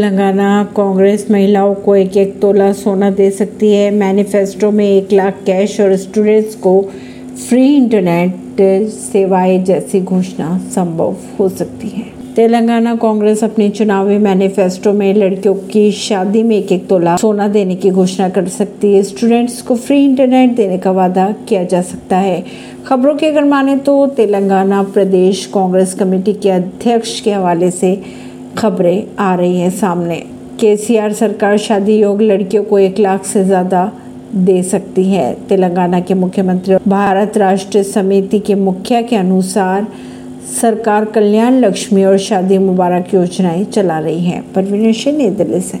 तेलंगाना कांग्रेस महिलाओं को एक एक तोला सोना दे सकती है। मैनिफेस्टो में एक लाख कैश और स्टूडेंट्स को फ्री इंटरनेट सेवाएँ जैसी घोषणा संभव हो सकती है। तेलंगाना कांग्रेस अपने चुनावी मैनिफेस्टो में लड़कियों की शादी में एक एक तोला सोना देने की घोषणा कर सकती है। स्टूडेंट्स को फ्री इंटरनेट देने का वादा किया जा सकता है। खबरों के अगर माने तो तेलंगाना प्रदेश कांग्रेस कमेटी के अध्यक्ष के हवाले से खबरें आ रही हैं सामने। केसीआर सरकार शादी योग लड़कियों को एक लाख से ज़्यादा दे सकती है। तेलंगाना के मुख्यमंत्री भारत राष्ट्र समिति के मुखिया के अनुसार सरकार कल्याण लक्ष्मी और शादी मुबारक योजनाएँ चला रही है। परवीन सिंह नई दिल्ली से।